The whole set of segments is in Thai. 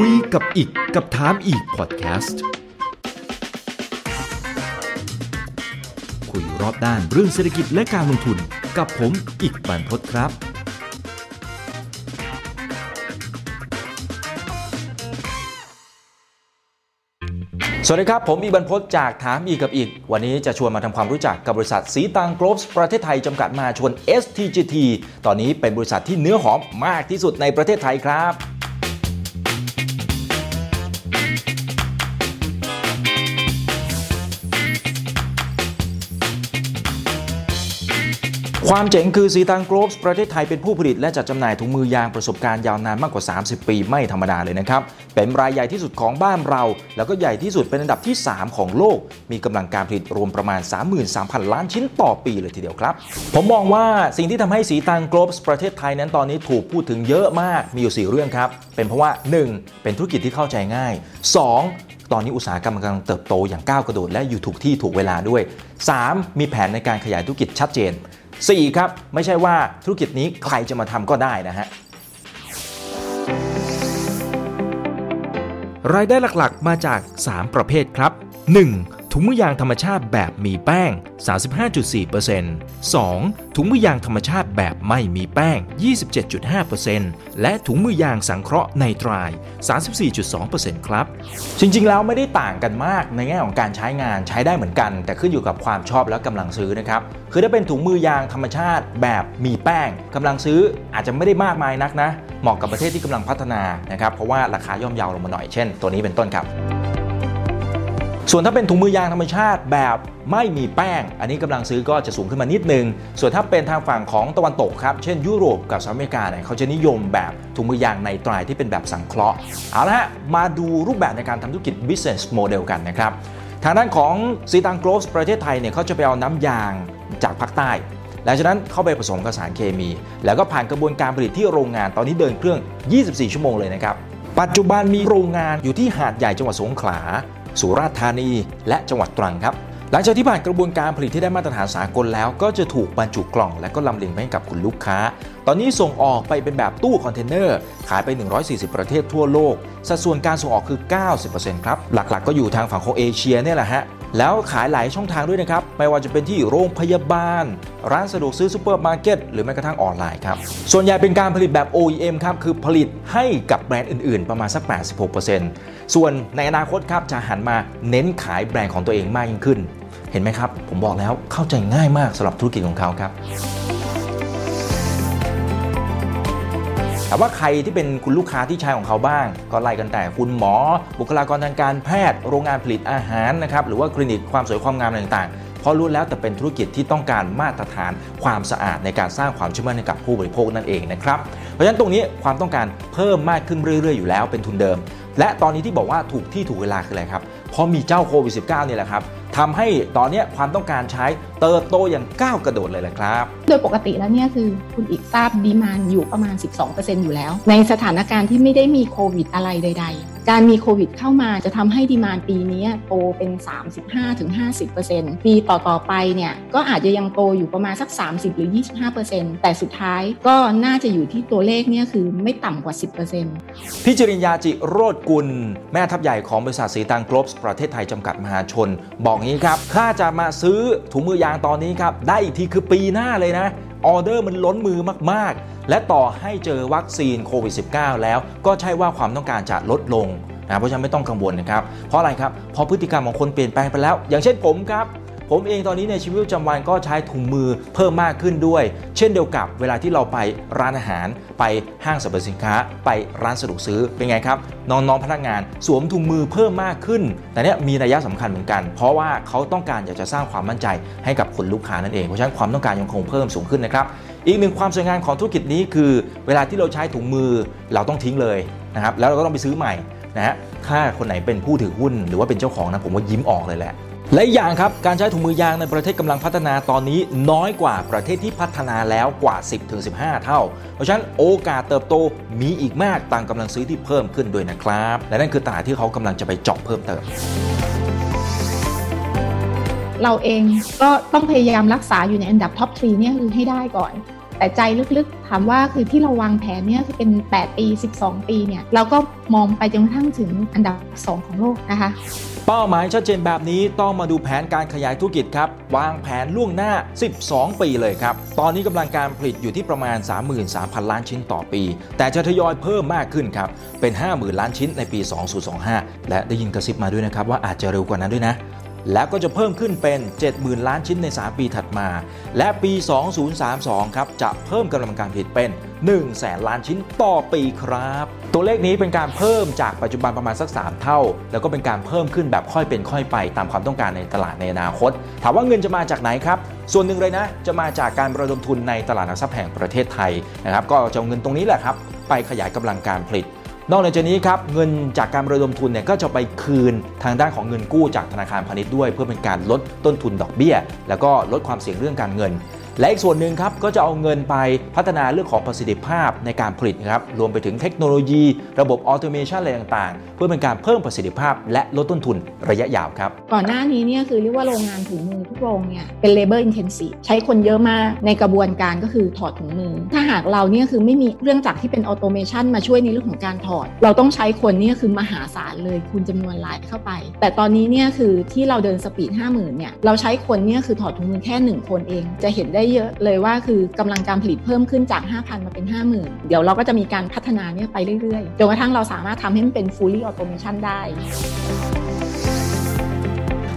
คุยกับอีกกับถามอีกพอดแคสต์คุยรอบด้านเรื่องเศรษฐกิจและการลงทุนกับผมอีกบรรพตครับ สวัสดีครับ ผมอีบรรพตจากถามอีกกับอีก วันนี้จะชวนมาทำความรู้จักกับบริษัทสีตังกรอบประเทศไทยจำกัดมาชน STGT ตอนนี้เป็นบริษัทที่เนื้อหอมมากที่สุดในประเทศไทยครับ ความเจ๋งคือสีตังโกรอบประเทศไทยเป็นผู้ผลิตและจัดจำหน่ายถุงมือยางประสบการณ์ยาวนานมากกว่า 30 ปีไม่ธรรมดาเลยนะครับ เป็นรายใหญ่ที่สุดของบ้านเรา แล้วก็ใหญ่ที่สุดเป็นอันดับที่ 3 ของโลก มีกำลังการผลิตรวมประมาณ 33,000 ล้านชิ้นต่อปีเลยทีเดียวครับ ผมมองว่าสิ่งที่ทำให้สีตังโกรอบประเทศไทยนั้นตอนนี้ถูกพูดถึงเยอะมากมีอยู่ 4 เรื่องครับเป็นเพราะว่า 1. เป็นธุรกิจที่เข้าใจง่าย 2. ตอนนี้อุตสาหกรรมกำลังเติบโตอย่างก้าวกระโดดและอยู่ถูกที่ถูกเวลาด้วย 3. มีแผนในการขยายธุรกิจชัดเจน 4. ครับไม่ใช่ว่าธุรกิจนี้ใครจะมาทำก็ได้นะฮะรายได้หลักๆ มาจาก 3 ประเภทครับ 1. ถุงมือยางธรรมชาติแบบมีแป้ง 35.4% 2. ถุงมือยางธรรมชาติแบบไม่มีแป้ง 27.5%และถุงมือยางสังเคราะห์ไนตราย 34.2%ครับ จริงๆ แล้วไม่ได้ต่างกันมากในแง่ของการใช้งานใช้ได้เหมือนกัน แต่ขึ้นอยู่กับความชอบและกำลังซื้อนะครับ คือถ้าเป็นถุงมือยางธรรมชาติแบบมีแป้งกำลังซื้ออาจจะไม่ได้มากมายนักนะ เหมาะกับประเทศที่กำลังพัฒนานะครับ เพราะว่าราคาย่อมเยาวลงมาหน่อยเช่น ตัวนี้เป็นต้นครับ ส่วนถ้าเป็นถุงมือยางธรรมชาติแบบไม่มีแป้ง อันนี้กำลังซื้อก็จะสูงขึ้นมานิดนึง ส่วนถ้าเป็นทางฝั่งของตะวันตกครับเช่นยุโรปกับสหรัฐอเมริกาเนี่ยเขาจะนิยมแบบถุงมือยางในตรายที่เป็นแบบสังเคราะห์เอาละฮะมาดูรูปแบบในการทำธุรกิจ business model กันนะครับทางด้านของซีตังโกลสประเทศไทยเนี่ยเขาจะไปเอาน้ำยางจากภาคใต้หลังจากนั้นเข้าไปผสมกับสารเคมี แล้วก็ผ่านกระบวนการผลิตที่โรงงานตอนนี้เดินเครื่อง 24 ชั่วโมงเลยนะครับปัจจุบันมีโรงงานอยู่ที่หาดใหญ่จังหวัดสงขลา สุราษฎร์ธานี และจังหวัดตรังครับหลังจากที่ผ่านกระบวนการผลิตที่ได้มาตรฐานสากลแล้วก็จะถูกบรรจุกล่อง และก็ลำเลียงไปให้กับคุณลูกค้า ตอนนี้ส่งออกไปเป็นแบบตู้คอนเทนเนอร์ ขายไป 140 ประเทศทั่วโลก สัดส่วนการส่งออกคือ 90%ครับ หลักๆก็อยู่ทางฝั่งของเอเชียเนี่ยแหละฮะ แล้วขายหลายช่องทางด้วยนะครับ ไม่ว่าจะเป็นที่โรงพยาบาล ร้านสะดวกซื้อซูเปอร์มาร์เก็ตหรือแม้กระทั่งออนไลน์ครับ ส่วนใหญ่เป็นการผลิตแบบ OEM ครับ คือผลิตให้กับแบรนด์อื่นๆ ประมาณสัก 86%ส่วนในอนาคตครับจะหันมาเน้นขายแบรนด์ของตัวเองมากยิ่งขึ้น เห็นไหมครับ ผมบอกแล้วเข้าใจง่ายมากสำหรับธุรกิจของเขาครับ แต่ว่าใครที่เป็นคุณลูกค้าที่ใช้ของเขาบ้าง ก็ไล่กันแต่คุณหมอ บุคลากรทางการแพทย์ โรงงานผลิตอาหารนะครับหรือว่าคลินิกความสวยความงามต่างๆเพราะรู้แล้วแต่เป็นธุรกิจที่ต้องการมาตรฐานความสะอาดในการสร้างความเชื่อมั่นให้กับผู้บริโภคนั่นเองนะครับเพราะฉะนั้นตรงนี้ความต้องการเพิ่มมากขึ้นเรื่อย ๆ อยู่แล้วเป็นทุนเดิม และตอนนี้ที่บอกว่าถูกที่ถูกเวลาคืออะไรครับเพราะมีเจ้าโควิด -19 นี่ยแหละครับ ทำให้ตอนนี้ความต้องการใช้เติบโตอย่างก้าวกระโดดเลยแหละครับ โดยปกติแล้วเนี่ยคือคุณอีกทราบดีมานอยู่ประมาณ 12%อยู่แล้ว ในสถานการณ์ที่ไม่ได้มีโควิดอะไรใด ๆ การมีโควิดเข้ามาจะทำให้ดีมานปีนี้โตเป็น 35-50%ปีต่อๆไปเนี่ยก็อาจจะยังโตอยู่ประมาณสัก 30 หรือ 25%แต่สุดท้ายก็น่าจะอยู่ที่ตัวเลขเนี่ยคือไม่ต่ำกว่า 10%พี่จริญญาจิโรดกุล แม่ทัพใหญ่ของบริษัทสีตังกรอบประเทศไทยจำกัดมหาชน บอกงี้ครับถ้าจะมาซื้อถุงมือยางตอนนี้ครับได้อีกทีคือปีหน้าเลยนะออเดอร์มันล้นมือมากๆ และต่อให้เจอวัคซีนโควิด -19 แล้วก็ใช่ว่าความต้องการจะลดลงนะเพราะฉะนั้นไม่ต้องกังวลนะครับ เพราะอะไรครับเพราะพฤติกรรมของคนเปลี่ยนแปลงไปแล้ว อย่างเช่นผมครับผมเองตอนนี้ในชีวิตประจำวันก็ใช้ถุงมือเพิ่มมากขึ้นด้วย เช่นเดียวกับเวลาที่เราไปร้านอาหาร ไปห้างสรรพสินค้า ไปร้านสะดวกซื้อเป็นไงครับน้องๆพนักงานสวมถุงมือเพิ่มมากขึ้น แต่เนี้ยมีนัยสำคัญเหมือนกัน เพราะว่าเขาต้องการอยากจะสร้างความมั่นใจให้กับคนลูกค้านั่นเองเพราะฉะนั้นความต้องการยังคงเพิ่มสูงขึ้นนะครับ อีกหนึ่งความสวยงามของธุรกิจนี้คือ เวลาที่เราใช้ถุงมือเราต้องทิ้งเลยนะครับแล้วเราก็ต้องไปซื้อใหม่นะฮะถ้าคนไหนเป็นผู้ถือหุ้นหรือว่าเป็นเจ้าของนะผมว่ายิ้มออกเลยแหละและอย่างครับการใช้ถุงมือยางในประเทศกำลังพัฒนาตอนนี้น้อยกว่าประเทศที่พัฒนาแล้วกว่า 10-15 เท่า เพราะฉะนั้นโอกาสเติบโตมีอีกมากตามกำลังซื้อที่เพิ่มขึ้นด้วยนะครับ และนั่นคือตลาดที่เขากำลังจะไปเจาะเพิ่มเติม เราเองก็ต้องพยายามรักษาอยู่ในอันดับท็อปทรีเนี่ยคือให้ได้ก่อน แต่ใจลึกๆ ถามว่าคือที่เราวางแผนเนี่ยคือเป็น 8 ปี 12 ปีเนี่ยเราก็มองไปจนกระทั่งถึงอันดับ 2 ของโลกนะคะ เป้าหมายชัดเจนแบบนี้ต้องมาดูแผนการขยายธุรกิจครับ วางแผนล่วงหน้า 12 ปีเลยครับ ตอนนี้กำลังการผลิตอยู่ที่ประมาณ 33,000 ล้านชิ้นต่อปี แต่จะทยอยเพิ่มมากขึ้นครับเป็น 50,000 ล้านชิ้นในปี 2025 และได้ยินกระซิบมาด้วยนะครับว่าอาจจะเร็วกว่านั้นด้วยนะ แล้วก็จะเพิ่มขึ้นเป็น 70,000 ล้านชิ้นใน 3 ปีถัดมา และปี 2032 ครับ จะเพิ่มกำลังการผลิตเป็น 1 แสนล้านชิ้นต่อปีครับ ตัวเลขนี้เป็นการเพิ่มจากปัจจุบันประมาณสัก 3 เท่า แล้วก็เป็นการเพิ่มขึ้นแบบค่อยเป็นค่อยไปตามความต้องการในตลาดในอนาคต ถามว่าเงินจะมาจากไหนครับ ส่วนหนึ่งเลยนะ จะมาจากการระดมทุนในตลาดหลักทรัพย์แห่งประเทศไทยนะครับ ก็จะเอาเงินตรงนี้แหละครับ ไปขยายกำลังการผลิต นอกจากนี้ครับเงินจากการระดมทุนเนี่ยก็จะไปคืนทางด้านของเงินกู้จากธนาคารพาณิชย์ด้วย เพื่อเป็นการลดต้นทุนดอกเบี้ย แล้วก็ลดความเสี่ยงเรื่องการเงิน และอีกส่วนหนึ่งครับก็จะเอาเงินไปพัฒนาเรื่องของประสิทธิภาพในการผลิตครับรวมไปถึงเทคโนโลยี ระบบออโตเมชันอะไรต่างๆ เพื่อเป็นการเพิ่มประสิทธิภาพ และลดต้นทุนระยะยาวครับ ก่อนหน้านี้เนี่ยคือเรียกว่าโรงงานถุงมือทุกโรงเนี่ยเป็น labor intensive ใช้คนเยอะมากในกระบวนการก็คือถอดถุงมือ ถ้าหากเราเนี่ยคือไม่มีเครื่องจักรที่เป็น automation มาช่วยในเรื่องของการถอด เราต้องใช้คนเนี่ยคือมหาศาลเลยคูณจำนวนรายเข้าไป แต่ตอนนี้เนี่ยคือที่เราเดิน speed 50,000เนี่ยเราใช้คนเนี่ยคือถอดถุงมือแค่ 1 คนเอง จะเห็นได้เยอะเลยว่าคือกำลังการผลิตเพิ่มขึ้นจาก 5,000 มาเป็น 50,000 เดี๋ยวเราก็จะมีการพัฒนาเนี่ยไปเรื่อยๆจนกระทั่งเราสามารถทำให้มันเป็น fully automation ได้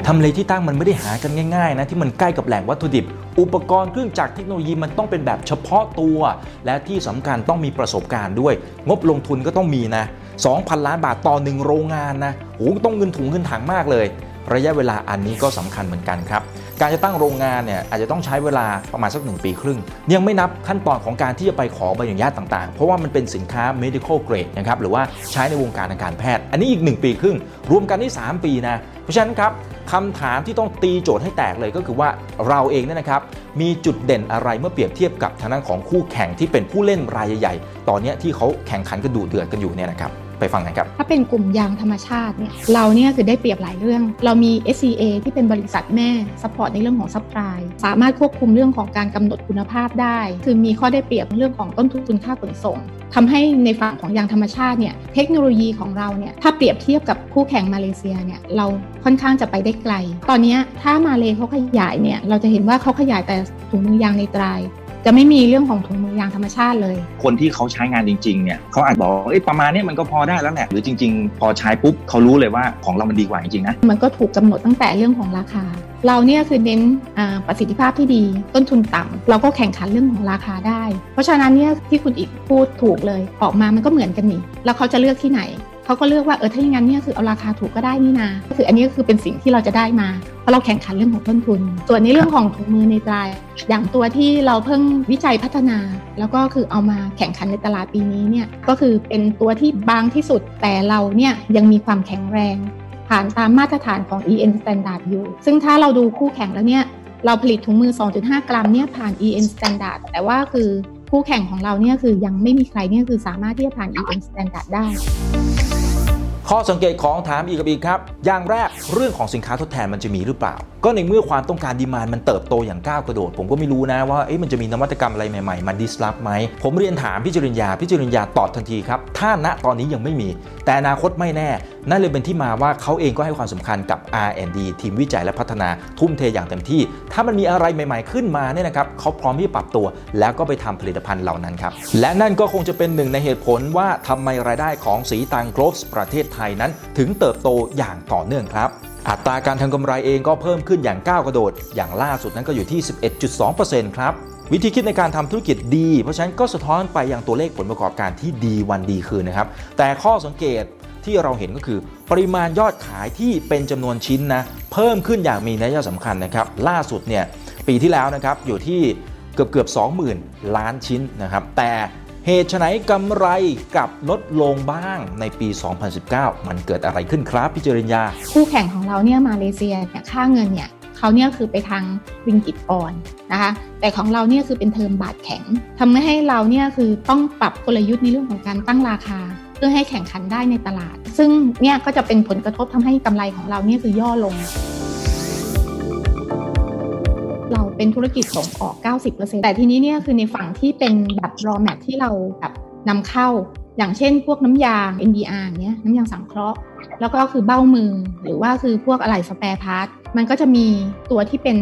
ทำเลที่ตั้งมันไม่ได้หากันง่ายๆนะที่มันใกล้กับแหล่งวัตถุดิบ อุปกรณ์เครื่องจักรเทคโนโลยีมันต้องเป็นแบบเฉพาะตัว และที่สำคัญต้องมีประสบการณ์ด้วย งบลงทุนก็ต้องมีนะ 2,000 ล้านบาทต่อหนึ่งโรงงานนะโอ้ต้องเงินถุงเงินถังมากเลย ระยะเวลาอันนี้ก็สำคัญเหมือนกันครับ การจะตั้งโรงงานเนี่ยอาจจะต้องใช้เวลาประมาณสักหนึ่งปีครึ่ง ยังไม่นับขั้นตอนของการที่จะไปขอใบอนุญาตต่างๆ เพราะว่ามันเป็นสินค้า medical grade นะครับหรือว่าใช้ในวงการทางการแพทย์ อันนี้อีก 1 ปีครึ่ง รวมกันที่3ปีนะเพราะฉะนั้นครับคำถามที่ต้องตีโจทย์ให้แตกเลยก็คือว่าเราเองเนี่ยนะครับมีจุดเด่นอะไรเมื่อเปรียบเทียบกับทางด้านของคู่แข่งที่เป็นผู้เล่นรายใหญ่ๆ ตอนนี้ที่เขาแข่งขันกันดูเดือดกันอยู่เนี่ยนะครับ ไปฟังกันครับ ถ้าเป็นกลุ่มยางธรรมชาติเนี่ยเราเนี่ยคือได้เปรียบหลายเรื่อง เรามี STA ที่เป็นบริษัทแม่ support ในเรื่องของ supply สามารถควบคุมเรื่องของการกำหนดคุณภาพได้ คือมีข้อได้เปรียบเรื่องของต้นทุนค่าขนส่งทำให้ในฝั่งของยางธรรมชาติเนี่ยเทคโนโลยีของเราเนี่ยถ้าเปรียบเทียบกับคู่แข่งมาเลเซียเนี่ยเราค่อนข้างจะไปได้ไกล ตอนนี้ถ้ามาเลเขาขยายเนี่ยเราจะเห็นว่าเขาขยายแต่ถุงมือยางในตราย จะไม่มีเรื่องของถุงมือยางธรรมชาติเลย คนที่เขาใช้งานจริงๆเนี่ยเขาอาจบอกเอ้ยประมาณนี้มันก็พอได้แล้วแหละหรือจริง ๆ พอใช้ปุ๊บเขารู้เลยว่าของเรามันดีกว่าจริงๆนะมันก็ถูกกาหนดตั้งแต่เรื่องของราคา เราเนี่ยคือเน้นประสิทธิภาพที่ดี ต้นทุนต่ำเราก็แข่งขันเรื่องของราคาได้ เพราะฉะนั้นเนี่ยที่คุณอีกพูดถูกเลยออกมามันก็เหมือนกันนี่แล้วเขาจะเลือกที่ไหน เขาก็เลือกว่าเออถ้าอย่างนั้นเนี่ยคือเอาราคาถูกก็ได้นี่นาก็คืออันนี้ก็คือเป็นสิ่งที่เราจะได้มาเพราะเราแข่งขันเรื่องของต้นทุน ส่วนในเรื่องของถุงมือในตรายอย่างตัวที่เราเพิ่งวิจัยพัฒนา แล้วก็คือเอามาแข่งขันในตลาดปีนี้เนี่ยก็คือเป็นตัวที่บางที่สุดแต่เราเนี่ยยังมีความแข็งแรง ผ่านตามมาตรฐานของ EN Standard อยู่ ซึ่งถ้าเราดูคู่แข่งแล้วเนี่ยเราผลิตถุงมือ 2.5 กรัมเนี่ยผ่าน EN Standard แต่ว่าคือคู่แข่งของเราเนี่ยคือยังไม่มีใครเนี่ยคือสามารถที่จะผ่าน EN Standard ได้ ข้อสังเกตของถามอีกกับอีกครับ อย่างแรกเรื่องของสินค้าทดแทนมันจะมีหรือเปล่า ก็ในเมื่อความต้องการดีมานมันเติบโตอย่างก้าวกระโดด ผมก็ไม่รู้นะว่ามันจะมีนวัตกรรมอะไรใหม่ๆ มันดิสลอฟไหม ผมเรียนถามพี่จริญญาพี่จริญญาตอบทันทีครับ ถ้าณตอนนี้ยังไม่มี แต่อนาคตไม่แน่ นั่นเลยเป็นที่มาว่าเขาเองก็ให้ความสำคัญกับ R&D ทีมวิจัยและพัฒนาทุ่มเทอย่างเต็มที่ ถ้ามันมีอะไรใหม่ๆ ขึ้นมาเนี่ยนะครับเขาพร้อมที่จะปรับตัว แล้วก็ไปทำผลิตภัณฑ์เหล่านั้นครับและนั่นก็คงจะเป็นหนึ่งในเหตุผลว่าทำไมรายได้ของสีตังโกลฟประเทศไทยนั้นถึงเติบโตอย่างต่อเนื่องครับอัตราการทำกำไรเองก็เพิ่มขึ้นอย่างก้าวกระโดด อย่างล่าสุดนั้นก็อยู่ที่ 11.2%ครับวิธีคิดในการทำธุรกิจดี เพราะฉะนั้นก็สะท้อนไปยังตัวเลขผลประกอบการที่ดีวันดีคืนนะครับ แต่ข้อสังเกตที่เราเห็นก็คือ ปริมาณยอดขายที่เป็นจำนวนชิ้นนะเพิ่มขึ้นอย่างมีนัยสำคัญนะครับ ล่าสุดเนี่ยปีที่แล้วนะครับอยู่ที่เกือบเกือบ20,000 ล้านชิ้นนะครับ แต่ เหตุไฉนกำไรกลับลดลงบ้างในปี 2019 มันเกิดอะไรขึ้นครับพี่จริญญา คู่แข่งของเราเนี่ยมาเลเซียเนี่ยค่าเงินเนี่ยเขาเนี่ยคือไปทางวิงกิตอ่อนนะคะแต่ของเราเนี่ยคือเป็นเทอมบาทแข็งทำให้เราเนี่ยคือต้องปรับกลยุทธ์ในเรื่องของการตั้งราคา เพื่อให้แข่งขันได้ในตลาด ซึ่งเนี่ยก็จะเป็นผลกระทบทำให้กำไรของเราเนี่ยคือย่อลง เป็นธุรกิจส่งออก 90%แต่ทีนี้เนี่ยคือในฝั่งที่เป็นแบบ raw mat ที่เราแบบนำเข้า อย่างเช่น พวกน้ำยาง NBR เนี่ยน้ำยางสังเคราะห์ แล้วก็คือเบ้ามือ หรือว่าคือพวกอะไหล่ spare part มันก็จะมีตัวที่เป็น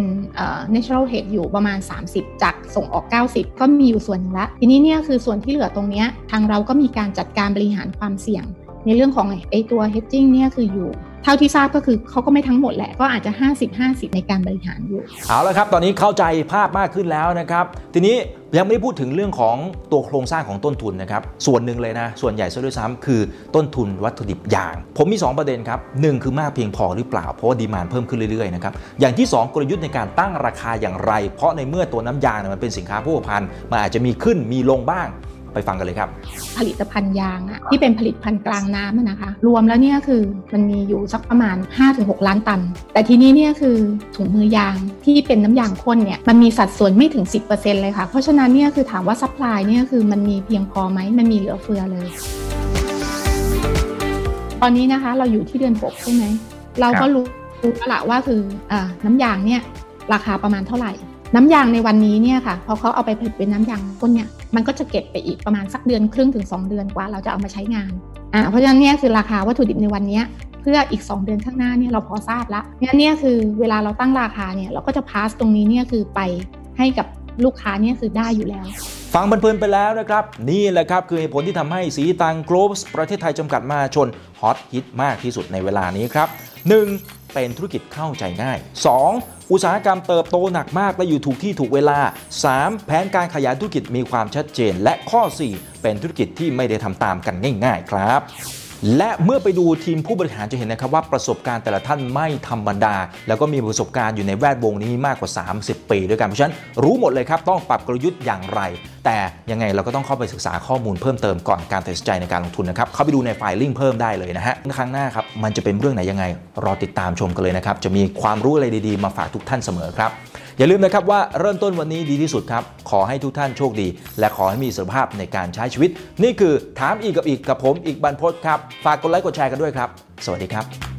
natural hedge อยู่ประมาณ 30 จากส่งออก 90 ก็มีอยู่ส่วนหนึงละ ทีนี้เนี่ยคือส่วนที่เหลือตรงเนี้ยทางเราก็มีการจัดการบริหารความเสี่ยง ในเรื่องของไอตัว hedging เนี่ยคืออยู่เท่าที่ทราบก็คือเขาก็ไม่ทั้งหมดแหละ ก็อาจจะ 50-50 ในการบริหารอยู่ เอาละครับ ตอนนี้เข้าใจภาพมากขึ้นแล้วนะครับ ทีนี้ยังไม่ได้พูดถึงเรื่องของตัวโครงสร้างของต้นทุนนะครับ ส่วนหนึ่งเลยนะ ส่วนใหญ่ซะด้วยซ้ำคือต้นทุนวัตถุดิบยาง ผมมี 2 ประเด็นครับหนึ่งคือมากเพียงพอหรือเปล่า เพราะว่าดีมานเพิ่มขึ้นเรื่อยๆนะครับ อย่างที่ 2 กลยุทธ์ในการตั้งราคาอย่างไร เพราะในเมื่อตัวน้ำยางเนี่ยมันเป็นสินค้าโภคภัณฑ์มันอาจจะมีขึ้นมีลงบ้าง ไปฟังกันเลยครับ ผลิตภัณฑ์ยางอะที่เป็นผลิตภัณฑ์กลางน้ำนะคะ รวมแล้วเนี่ยคือมันมีอยู่สักประมาณ 5-6 ล้านตัน แต่ทีนี้เนี่ยคือถุงมือยางที่เป็นน้ำยางข้นเนี่ยมันมีสัดส่วนไม่ถึง 10%เลยค่ะ เพราะฉะนั้นเนี่ยคือถามว่า supply เนี่ยคือมันมีเพียงพอไหมมันมีเหลือเฟือเลย ตอนนี้นะคะเราอยู่ที่เดือน6ใช่ไหมเราก็รู้รู้แล้วละว่าคืออน้ำยางเนี่ยราคาประมาณเท่าไหร่ น้ำยางในวันนี้เนี่ยค่ะพอเขาเอาไปผลิตเป็นน้ำยางข้นเนี่ย มันก็จะเก็บไปอีกประมาณสักเดือนครึ่งถึง 2 เดือนกว่า เราจะเอามาใช้งานอ่าเพราะฉะนั้นเนี่ยคือราคาวัตถุดิบในวันนี้เพื่ออีก 2 เดือนข้างหน้าเนี่ยเราพอทราบละงั้นเนี่ยคือเวลาเราตั้งราคาเนี่ยเราก็จะพาสตรงนี้เนี่ยคือไปให้กับลูกค้าเนี่ยคือได้อยู่แล้ว ฟังเพลินๆไปแล้วนะครับ นี่แหละครับ คือเหตุผลที่ทำให้สีตังโกลบส์ประเทศไทยจำกัดมาชนฮอตฮิตมากที่สุดในเวลานี้ครับ 1. เป็นธุรกิจเข้าใจง่าย 2. อุตสาหกรรมเติบโตหนักมากและอยู่ถูกที่ถูกเวลา 3. แผนการขยายธุรกิจมีความชัดเจน และข้อ 4 เป็นธุรกิจที่ไม่ได้ทำตามกันง่าย ๆ ครับ และเมื่อไปดูทีมผู้บริหารจะเห็นนะครับว่าประสบการณ์แต่ละท่านไม่ธรรมดา แล้วก็มีประสบการณ์อยู่ในแวดวงนี้มากกว่า 30 ปีด้วยกันเพราะฉะนั้นรู้หมดเลยครับต้องปรับกลยุทธ์อย่างไร แต่ยังไงเราก็ต้องเข้าไปศึกษาข้อมูลเพิ่มเติมก่อนการตัดสินใจในการลงทุนนะครับเข้าไปดูในไฟล์ลิงก์เพิ่มได้เลยนะฮะครั้งหน้าครับมันจะเป็นเรื่องไหนยังไง รอติดตามชมกันเลยนะครับจะมีความรู้อะไรดีๆ มาฝากทุกท่านเสมอครับ อย่าลืมนะครับว่าเริ่มต้นวันนี้ดีที่สุดครับ ขอให้ทุกท่านโชคดี และขอให้มีสุขภาพในการใช้ชีวิต นี่คือถามอีกกับอีกกับผมอีกบรรพศครับ ฝากกดไลค์กดแชร์กันด้วยครับ สวัสดีครับ